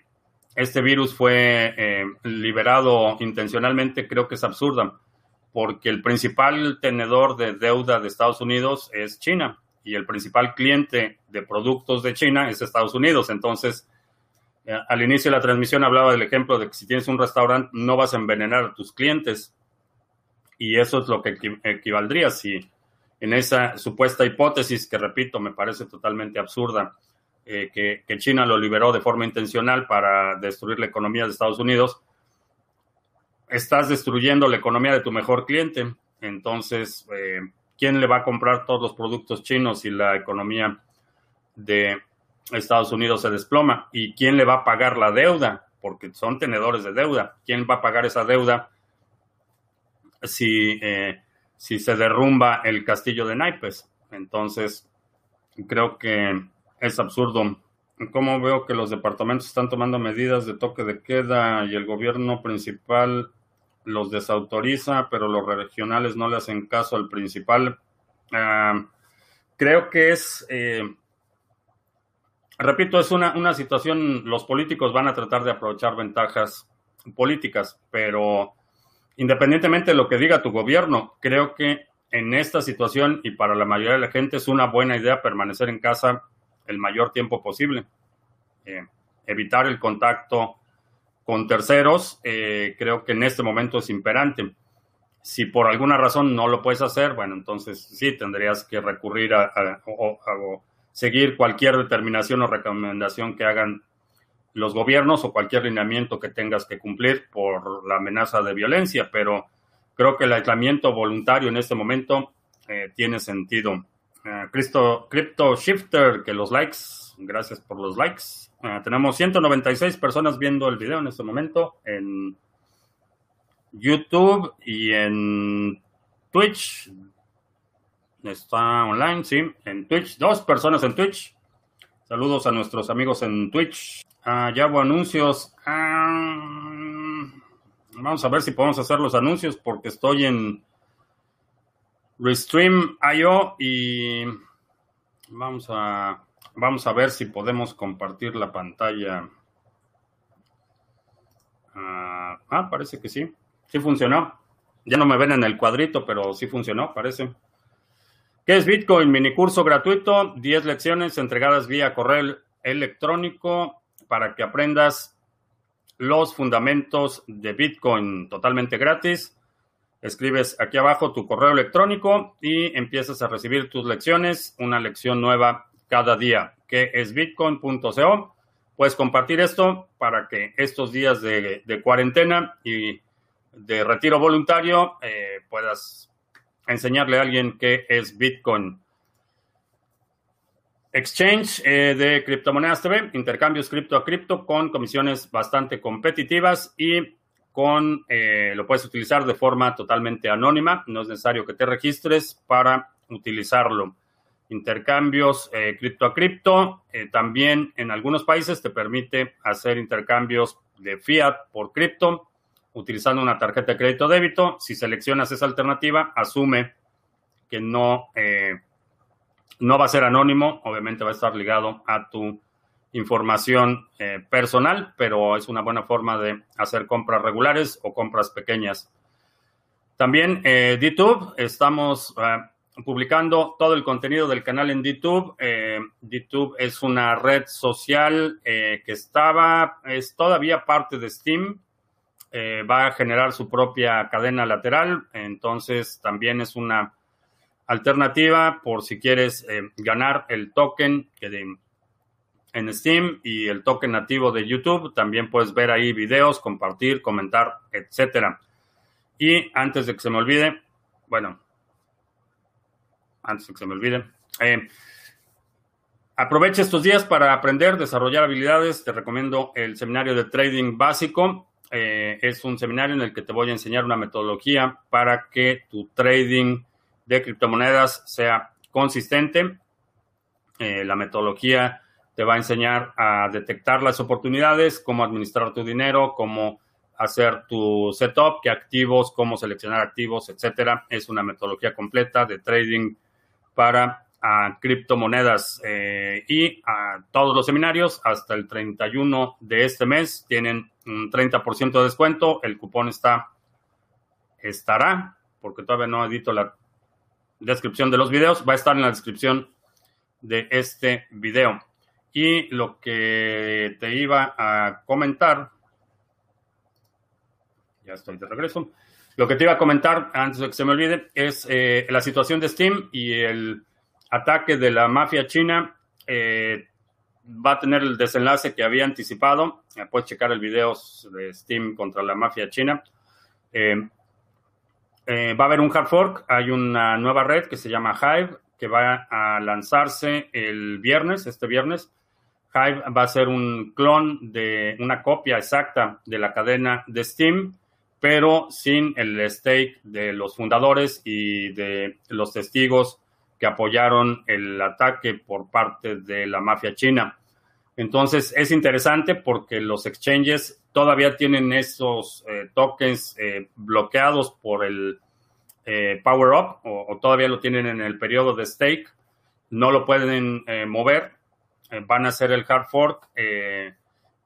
este virus fue liberado intencionalmente, creo que es absurda, porque el principal tenedor de deuda de Estados Unidos es China y el principal cliente de productos de China es Estados Unidos. Entonces, al inicio de la transmisión hablaba del ejemplo de que si tienes un restaurante no vas a envenenar a tus clientes. Y eso es lo que equivaldría si en esa supuesta hipótesis, que repito, me parece totalmente absurda, eh, que, China lo liberó de forma intencional para destruir la economía de Estados Unidos, estás destruyendo la economía de tu mejor cliente. Entonces, eh, ¿quién le va a comprar todos los productos chinos si la economía de Estados Unidos se desploma? ¿Y quién le va a pagar la deuda? Porque son tenedores de deuda. ¿Quién va a pagar esa deuda si, eh, si se derrumba el castillo de naipes? Entonces, creo que es absurdo. ¿Cómo veo que los departamentos están tomando medidas de toque de queda y el gobierno principal los desautoriza, pero los regionales no le hacen caso al principal? Ah, creo que es, eh, repito, es una, una situación, los políticos van a tratar de aprovechar ventajas políticas, pero independientemente de lo que diga tu gobierno, creo que en esta situación y para la mayoría de la gente es una buena idea permanecer en casa el mayor tiempo posible. Eh, evitar el contacto con terceros, eh, creo que en este momento es imperante. Si por alguna razón no lo puedes hacer, bueno, entonces sí tendrías que recurrir a, seguir cualquier determinación o recomendación que hagan los gobiernos o cualquier lineamiento que tengas que cumplir por la amenaza de violencia, pero creo que el aislamiento voluntario en este momento eh, tiene sentido. Uh, Crypto Shifter, que los likes, gracias por los likes. Eh, tenemos 196 personas viendo el video en este momento en YouTube y en Twitch. Está online, sí, en Twitch. Dos personas en Twitch. Saludos a nuestros amigos en Twitch. Ah, ya hubo anuncios. Ah, vamos a ver si podemos hacer los anuncios porque estoy en Restream.io y vamos a, vamos a ver si podemos compartir la pantalla. ah, ah parece que sí. Sí funcionó. Ya no me ven en el cuadrito, pero sí funcionó, parece. ¿Qué es Bitcoin? Mini curso gratuito, 10 lecciones entregadas vía correo electrónico para que aprendas los fundamentos de Bitcoin totalmente gratis. Escribes aquí abajo tu correo electrónico y empiezas a recibir tus lecciones, una lección nueva cada día, que es bitcoin.co. Puedes compartir esto para que estos días de, cuarentena y de retiro voluntario eh, puedas enseñarle a alguien qué es Bitcoin. Exchange eh, de criptomonedas TV, intercambios cripto a cripto con comisiones bastante competitivas y con, eh, lo puedes utilizar de forma totalmente anónima, no es necesario que te registres para utilizarlo. Intercambios eh, cripto a cripto, eh, también en algunos países te permite hacer intercambios de fiat por cripto utilizando una tarjeta de crédito débito. Si seleccionas esa alternativa, asume que no, no va a ser anónimo, obviamente va a estar ligado a tu información eh, personal, pero es una buena forma de hacer compras regulares o compras pequeñas. También eh, DTube, estamos eh, publicando todo el contenido del canal en DTube. Eh, DTube es una red social que estaba, es todavía parte de Steam. va a generar su propia cadena lateral, entonces también es una alternativa por si quieres ganar el token en Steam y el token nativo de YouTube. También puedes ver ahí videos, compartir, comentar, etcétera. Y antes de que se me olvide, bueno, antes de que se me olvide, eh, aprovecha estos días para aprender, desarrollar habilidades. Te recomiendo el seminario de trading básico. Eh, es un seminario en el que te voy a enseñar una metodología para que tu trading de criptomonedas sea consistente. Eh, la metodología te va a enseñar a detectar las oportunidades, cómo administrar tu dinero, cómo hacer tu setup, qué activos, cómo seleccionar activos, etcétera. Es una metodología completa de trading para criptomonedas eh, y a todos los seminarios hasta el 31 de este mes tienen un 30% de descuento. El cupón está estará, porque todavía no edito la descripción de los videos, va a estar en la descripción de este video. Y lo que te iba a comentar, ya estoy de regreso, lo que te iba a comentar antes de que se me olvide es eh, la situación de Steam y el ataque de la mafia china. Eh, va a tener el desenlace que había anticipado. puedes checar el video de Steam contra la mafia china. Eh, va a haber un hard fork. Hay una nueva red que se llama Hive que va a lanzarse el viernes, este viernes. Hive va a ser un clon de una copia exacta de la cadena de Steam, pero sin el stake de los fundadores y de los testigos que apoyaron el ataque por parte de la mafia china. Entonces es interesante porque los exchanges todavía tienen esos eh, tokens eh, bloqueados por el eh, Power Up o, todavía lo tienen en el periodo de stake. No lo pueden mover van a hacer el hard fork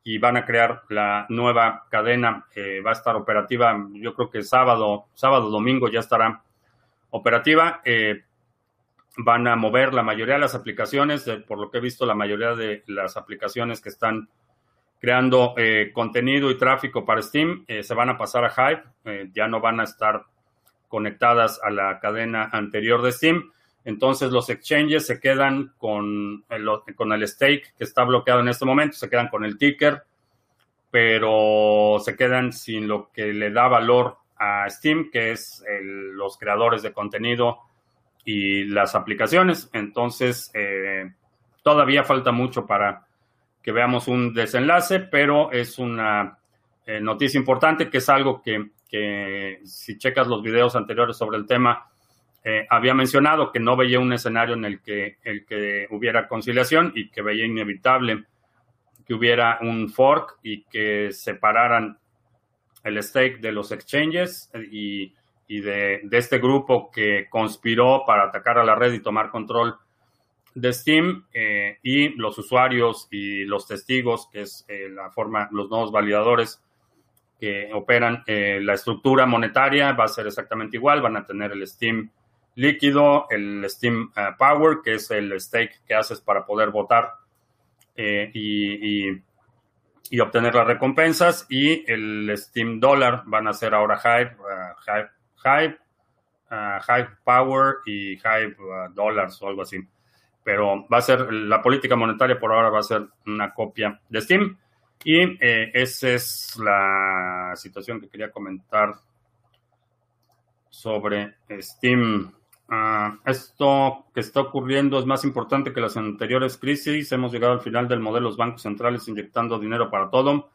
y van a crear la nueva cadena. Eh, va a estar operativa, yo creo que sábado, sábado, domingo ya estará operativa. van a mover la mayoría de las aplicaciones, por lo que he visto, la mayoría de las aplicaciones que están creando contenido y tráfico para Steam se van a pasar a Hive, ya no van a estar conectadas a la cadena anterior de Steam entonces los exchanges se quedan con el, con el stake que está bloqueado en este momento, se quedan con el ticker, pero se quedan sin lo que le da valor a Steam, que es los creadores de contenido y las aplicaciones. Entonces, eh, todavía falta mucho para que veamos un desenlace, pero es una eh, noticia importante que es algo que, que si checas los videos anteriores sobre el tema, eh, había mencionado que no veía un escenario en el que, el que hubiera conciliación y que veía inevitable que hubiera un fork y que separaran el stake de los exchanges y, de, este grupo que conspiró para atacar a la red y tomar control de Steam eh, y los usuarios y los testigos, que es eh, la forma, los nuevos validadores que operan la estructura monetaria, va a ser exactamente igual, van a tener el Steam líquido, el Steam eh, Power, que es el stake que haces para poder votar eh, y, obtener las recompensas, y el Steam Dollar van a ser ahora Hive, uh, Hive, Hive, Power y Hive Dollars o algo así. Pero va a ser, la política monetaria por ahora va a ser una copia de Steam. Y esa es la situación que quería comentar sobre Steam. Ah, esto que está ocurriendo es más importante que las anteriores crisis. Hemos llegado al final del modelo de los bancos centrales inyectando dinero para todo.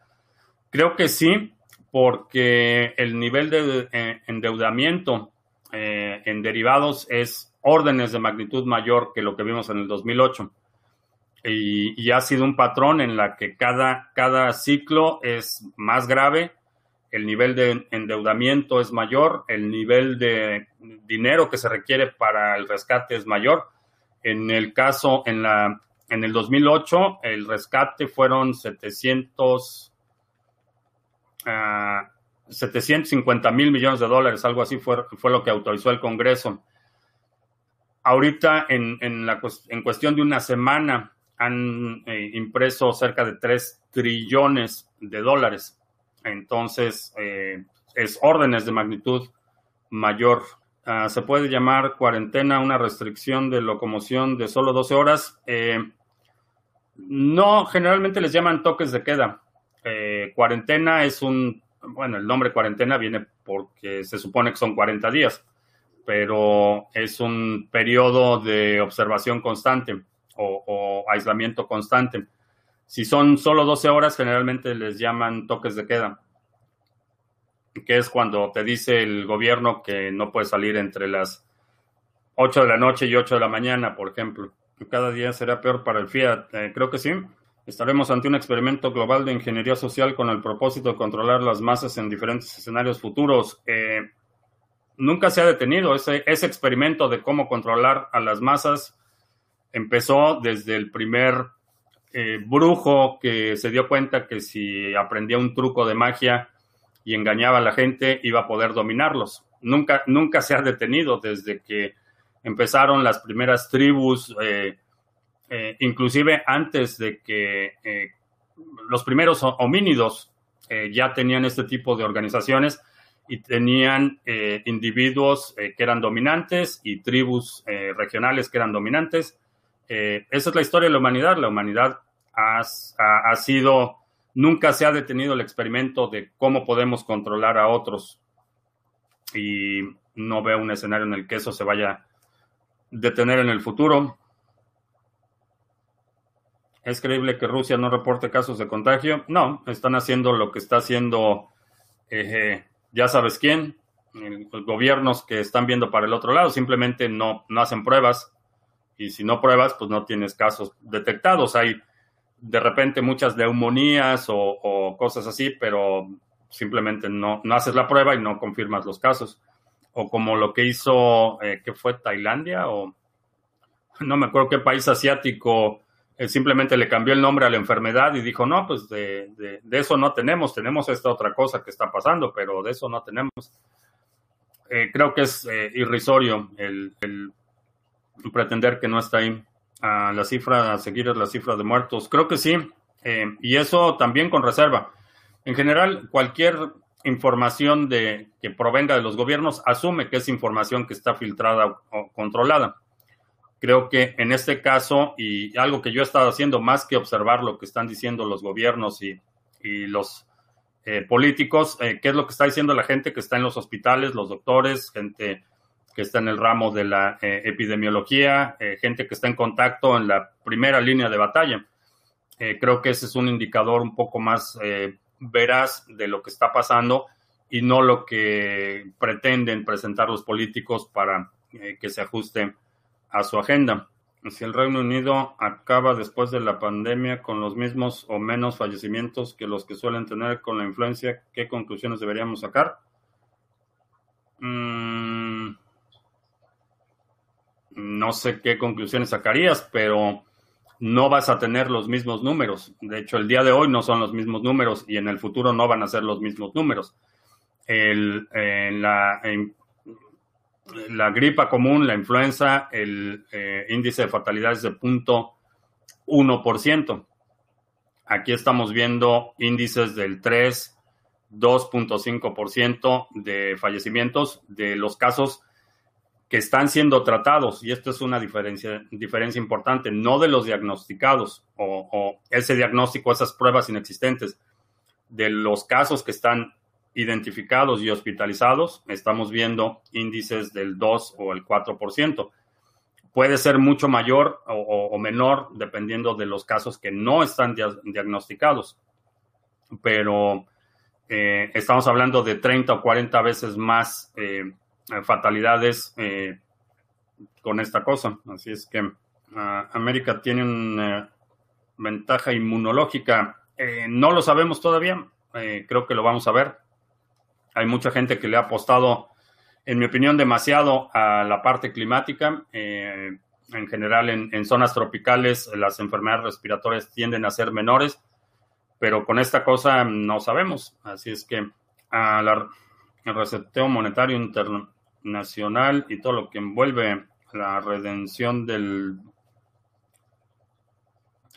Creo que sí, porque el nivel de eh, endeudamiento eh, en derivados es órdenes de magnitud mayor que lo que vimos en el 2008. Y, y ha sido un patrón en la que cada, cada ciclo es más grave el nivel de endeudamiento es mayor, el nivel de dinero que se requiere para el rescate es mayor. En el caso, en la en el 2008 el rescate fueron 700, 750 ah, mil millones de dólares, algo así fue, fue lo que autorizó el Congreso. Ahorita, en, en, la, en cuestión de una semana, han eh, impreso cerca de 3 trillones de dólares. Entonces, eh, es órdenes de magnitud mayor. Ah, se puede llamar cuarentena una restricción de locomoción de solo 12 horas. Eh, no, generalmente les llaman toques de queda. cuarentena es un, bueno, el nombre cuarentena viene porque se supone que son 40 días, pero es un periodo de observación constante o, aislamiento constante. Si son solo 12 horas, generalmente les llaman toques de queda, que es cuando te dice el gobierno que no puedes salir entre las 8 de la noche y 8 de la mañana, por ejemplo. Cada día será peor para el Fiat. Eh, creo que sí. Estaremos ante un experimento global de ingeniería social con el propósito de controlar las masas en diferentes escenarios futuros. Eh, nunca se ha detenido ese, ese experimento de cómo controlar a las masas empezó desde el primer eh, brujo que se dio cuenta que si aprendía un truco de magia y engañaba a la gente iba a poder dominarlos. Nunca, nunca se ha detenido desde que empezaron las primeras tribus, eh, eh, inclusive antes de que los primeros homínidos ya tenían este tipo de organizaciones y tenían individuos que eran dominantes y tribus regionales que eran dominantes eh, esa es la historia de la humanidad. La humanidad ha, sido, nunca se ha detenido el experimento de cómo podemos controlar a otros. Y no veo un escenario en el que eso se vaya a detener en el futuro. ¿Es creíble que Rusia no reporte casos de contagio? No, están haciendo lo que está haciendo, eh, ya sabes quién, los gobiernos que están viendo para el otro lado, simplemente no, no hacen pruebas y si no pruebas, pues no tienes casos detectados. Hay de repente muchas neumonías o, cosas así, pero simplemente no, no, haces la prueba y no confirmas los casos. O como lo que hizo, eh, que fue Tailandia o no me acuerdo qué país asiático, eh, simplemente le cambió el nombre a la enfermedad y dijo, no, pues de, de, eso no tenemos, tenemos esta otra cosa que está pasando, pero de eso no tenemos. Eh, creo que es irrisorio el, el pretender que no está ahí. a la cifra a seguir es la cifra de muertos. Creo que sí. Eh, y eso también con reserva. En general, cualquier información de, que provenga de los gobiernos asume que es información que está filtrada o controlada. Creo que en este caso, y algo que yo he estado haciendo más que observar lo que están diciendo los gobiernos y, los eh, políticos, eh, qué es lo que está diciendo la gente que está en los hospitales, los doctores, gente que está en el ramo de la eh, epidemiología, eh, gente que está en contacto en la primera línea de batalla. Eh, creo que ese es un indicador un poco más veraz de lo que está pasando y no lo que pretenden presentar los políticos para que se ajuste a su agenda. Si el Reino Unido acaba después de la pandemia con los mismos o menos fallecimientos que los que suelen tener con la influencia, ¿qué conclusiones deberíamos sacar? Mm, no sé qué conclusiones sacarías, pero no vas a tener los mismos números. De hecho, el día de hoy no son los mismos números y en el futuro no van a ser los mismos números. La, la, gripa común, la influenza, el eh, índice de fatalidad es de 0.1%. Aquí estamos viendo índices del 3, 2.5% de fallecimientos de los casos que están siendo tratados, y esto es una diferencia, diferencia importante, no de los diagnosticados o, ese diagnóstico, esas pruebas inexistentes, de los casos que están identificados y hospitalizados, estamos viendo índices del 2 o el 4%. Puede ser mucho mayor o, menor dependiendo de los casos que no están diagnosticados, pero eh, estamos hablando de 30 o 40 veces más eh, fatalidades eh, con esta cosa. Así es que ah, América tiene una ventaja inmunológica. Eh, no lo sabemos todavía. creo que lo vamos a ver. Hay mucha gente que le ha apostado, en mi opinión, demasiado a la parte climática. En general, en, zonas tropicales las enfermedades respiratorias tienden a ser menores, pero con esta cosa no sabemos. Así es que a la, el reseteo monetario internacional y todo lo que envuelve la redención del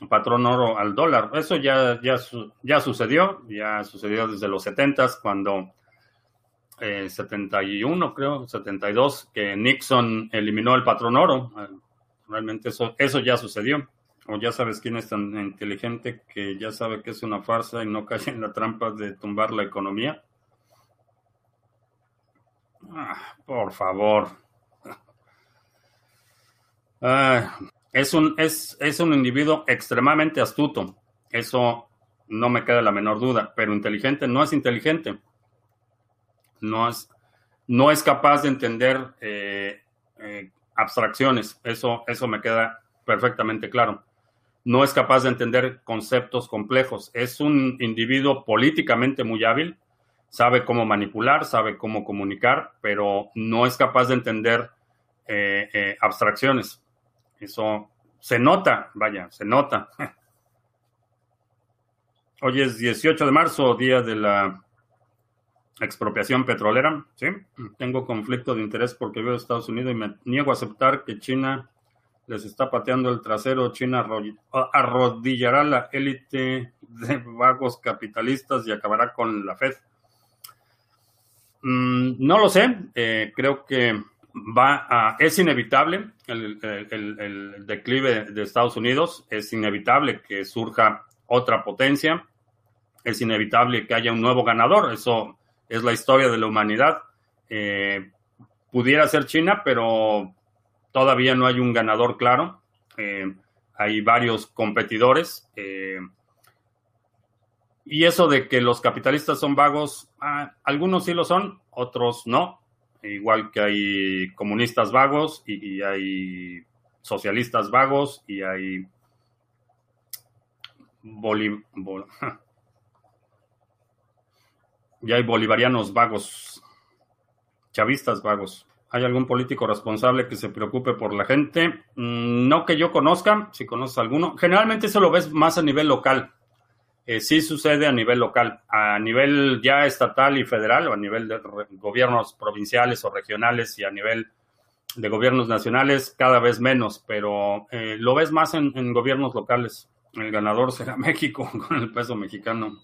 patrón oro al dólar. Eso ya, ya, ya sucedió, ya sucedió desde los 70 cuando 71 eh, creo, 72, que Nixon eliminó el patrón oro. Realmente eso, eso ya sucedió. O ya sabes quién es tan inteligente que ya sabe que es una farsa y no cae en la trampa de tumbar la economía. Ah, por favor. Ah, es, un, es, es un individuo extremadamente astuto. Eso no me queda la menor duda. Pero inteligente no es inteligente. No es, no es capaz de entender eh, eh, abstracciones. Eso, eso me queda perfectamente claro. No es capaz de entender conceptos complejos. Es un individuo políticamente muy hábil sabe cómo manipular, sabe cómo comunicar, pero no es capaz de entender eh, eh, abstracciones. Eso se nota, vaya, se nota. *laughs* Hoy es 18 de marzo, día de la expropiación petrolera, ¿sí? Tengo conflicto de interés porque veo a Estados Unidos y me niego a aceptar que China les está pateando el trasero. China arrodillará la élite de vagos capitalistas y acabará con la Fed. Mm, no lo sé, eh, creo que va a, es inevitable el, declive de Estados Unidos, es inevitable que surja otra potencia, es inevitable que haya un nuevo ganador, eso es la historia de la humanidad. Eh, pudiera ser China, pero todavía no hay un ganador claro. Eh, hay varios competidores. Y eso de que los capitalistas son vagos, ah, algunos sí lo son, otros no. Igual que hay comunistas vagos y, hay socialistas vagos y hay *laughs* y hay bolivarianos vagos, chavistas vagos. ¿Hay algún político responsable que se preocupe por la gente? Mm, no que yo conozca, si conoces alguno. Generalmente eso lo ves más a nivel local. Eh, sí sucede a nivel local, a nivel ya estatal y federal, a nivel de gobiernos provinciales o regionales y a nivel de gobiernos nacionales, cada vez menos, pero eh, lo ves más en, gobiernos locales. El ganador *laughs* será México con el peso mexicano.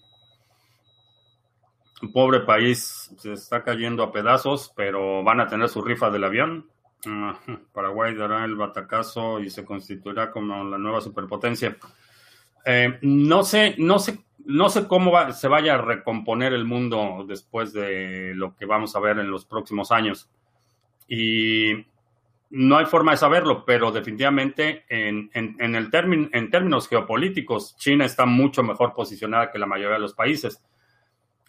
Un pobre país se está cayendo a pedazos, pero van a tener su rifa del avión. Ah, Paraguay dará el batacazo y se constituirá como la nueva superpotencia. Eh, no sé, no sé, no sé cómo se vaya a recomponer el mundo después de lo que vamos a ver en los próximos años. Y no hay forma de saberlo, pero definitivamente en, el en términos geopolíticos, China está mucho mejor posicionada que la mayoría de los países.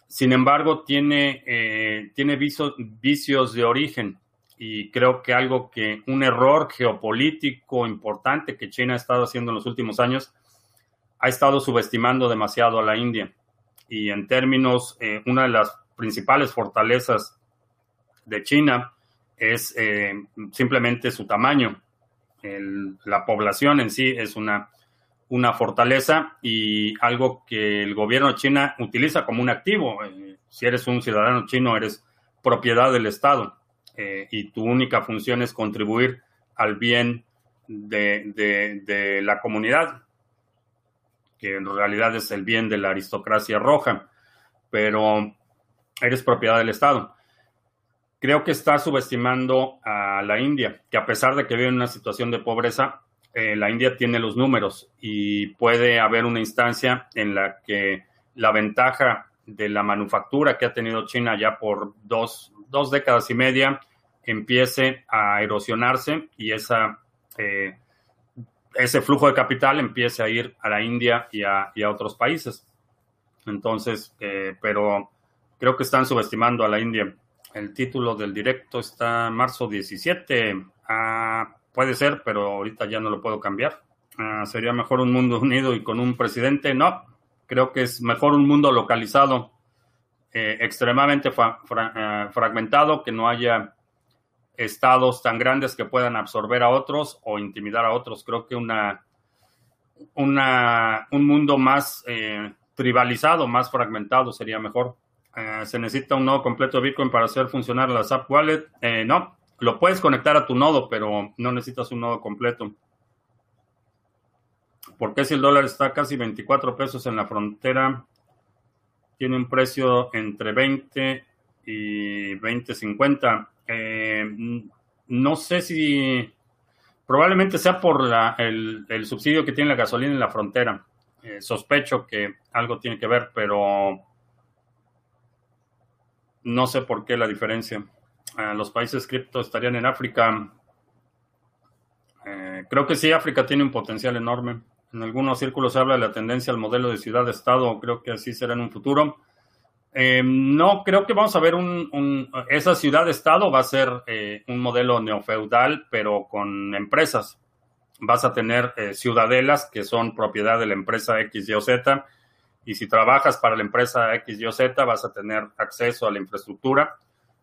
Sin embargo, tiene, eh, tiene vicios de origen y creo que algo que un error geopolítico importante que China ha estado haciendo en los últimos años ha estado subestimando demasiado a la India. Y en términos, eh, una de las principales fortalezas de China es eh, simplemente su tamaño. la población en sí es una, una fortaleza y algo que el gobierno de China utiliza como un activo. Eh, si eres un ciudadano chino, eres propiedad del Estado y tu única función es contribuir al bien de la comunidad que en realidad es el bien de la aristocracia roja, pero eres propiedad del Estado. Creo que está subestimando a la India, que a pesar de que vive en una situación de pobreza, eh, la India tiene los números y puede haber una instancia en la que la ventaja de la manufactura que ha tenido China ya por dos, décadas y media empiece a erosionarse y esa eh, ese flujo de capital empiece a ir a la India y a, otros países. Entonces, eh, pero creo que están subestimando a la India. El título del directo está marzo 17. Ah, puede ser, pero ahorita ya no lo puedo cambiar. Ah, sería mejor un mundo *laughs* unido y con un presidente. No, creo que es mejor un mundo localizado, eh, extremadamente eh, fragmentado, que no haya estados tan grandes que puedan absorber a otros o intimidar a otros. Creo que una, una un mundo más eh, tribalizado, más fragmentado sería mejor. Eh, se necesita un nodo completo de Bitcoin para hacer funcionar la Zap Wallet. Eh, no, lo puedes conectar a tu nodo, pero no necesitas un nodo completo. ¿Por qué si el dólar está casi 24 pesos en la frontera? Tiene un precio entre 20 y 20.50. Eh, no sé si probablemente sea por el, subsidio que tiene la gasolina en la frontera. Eh, sospecho que algo tiene que ver, pero no sé por qué la diferencia. Eh, los países cripto estarían en África. creo que sí, África tiene un potencial enorme. En algunos círculos se habla de la tendencia al modelo de ciudad-estado. Creo que así será en un futuro. Eh, no, creo que vamos a ver un, esa ciudad-estado va a ser eh, un modelo neofeudal, pero con empresas. Vas a tener eh, ciudadelas que son propiedad de la empresa X, Y o Z, y si trabajas para la empresa X, Y o Z, vas a tener acceso a la infraestructura.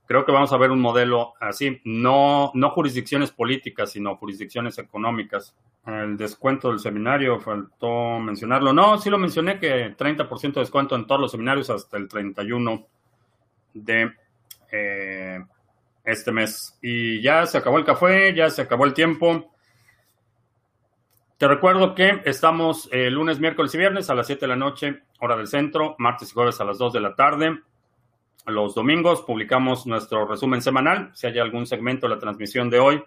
Creo que vamos a ver un modelo así, no, no jurisdicciones políticas, sino jurisdicciones económicas. El descuento del seminario, faltó mencionarlo. No, sí lo mencioné que 30% de descuento en todos los seminarios hasta el 31 de eh, este mes. Y ya se acabó el café, ya se acabó el tiempo. Te recuerdo que estamos el lunes, miércoles y viernes a las 7 de la noche, hora del centro, martes y jueves a las 2 de la tarde. Los domingos publicamos nuestro resumen semanal. Si hay algún segmento de la transmisión de hoy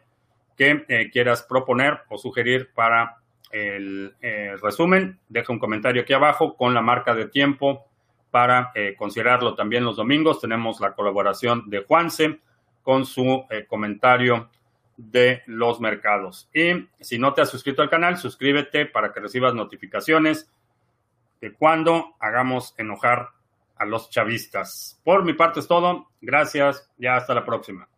que eh, quieras proponer o sugerir para el eh, resumen, deja un comentario aquí abajo con la marca de tiempo para eh, considerarlo también los domingos. Tenemos la colaboración de Juanse con su comentario de los mercados. Y si no te has suscrito al canal, suscríbete para que recibas notificaciones de cuando hagamos enojar a los chavistas. Por mi parte es todo. Gracias. Ya hasta la próxima.